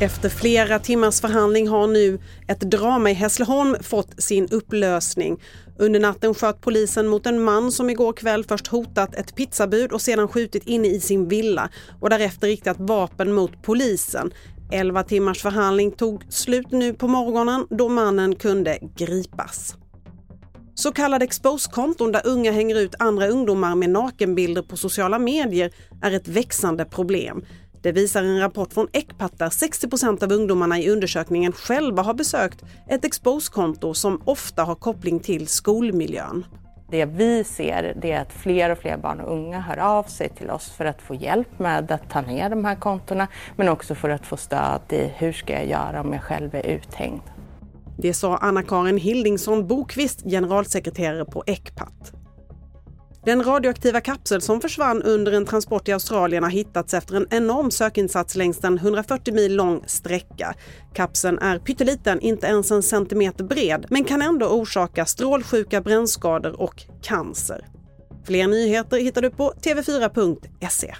Efter flera timmars förhandling har nu ett drama i Hässleholm fått sin upplösning. Under natten sköt polisen mot en man som igår kväll först hotat ett pizzabud och sedan skjutit inne i sin villa och därefter riktat vapen mot polisen. 11 timmars förhandling tog slut nu på morgonen då mannen kunde gripas. Så kallade expose-konton där unga hänger ut andra ungdomar med nakenbilder på sociala medier är ett växande problem. Det visar en rapport från Ecpat där 60% av ungdomarna i undersökningen själva har besökt ett expose-konto som ofta har koppling till skolmiljön. Det vi ser det är att fler och fler barn och unga hör av sig till oss för att få hjälp med att ta ner de här kontona men också för att få stöd i hur ska jag göra om jag själv är uthängd. Det sa Anna-Karin Hildingsson Bokvist, generalsekreterare på Ecpat. Den radioaktiva kapsel som försvann under en transport i Australien har hittats efter en enorm sökinsats längs en 140 mil lång sträcka. Kapseln är pytteliten, inte ens en centimeter bred, men kan ändå orsaka strålsjuka, brännskador och cancer. Fler nyheter hittar du på tv4.se.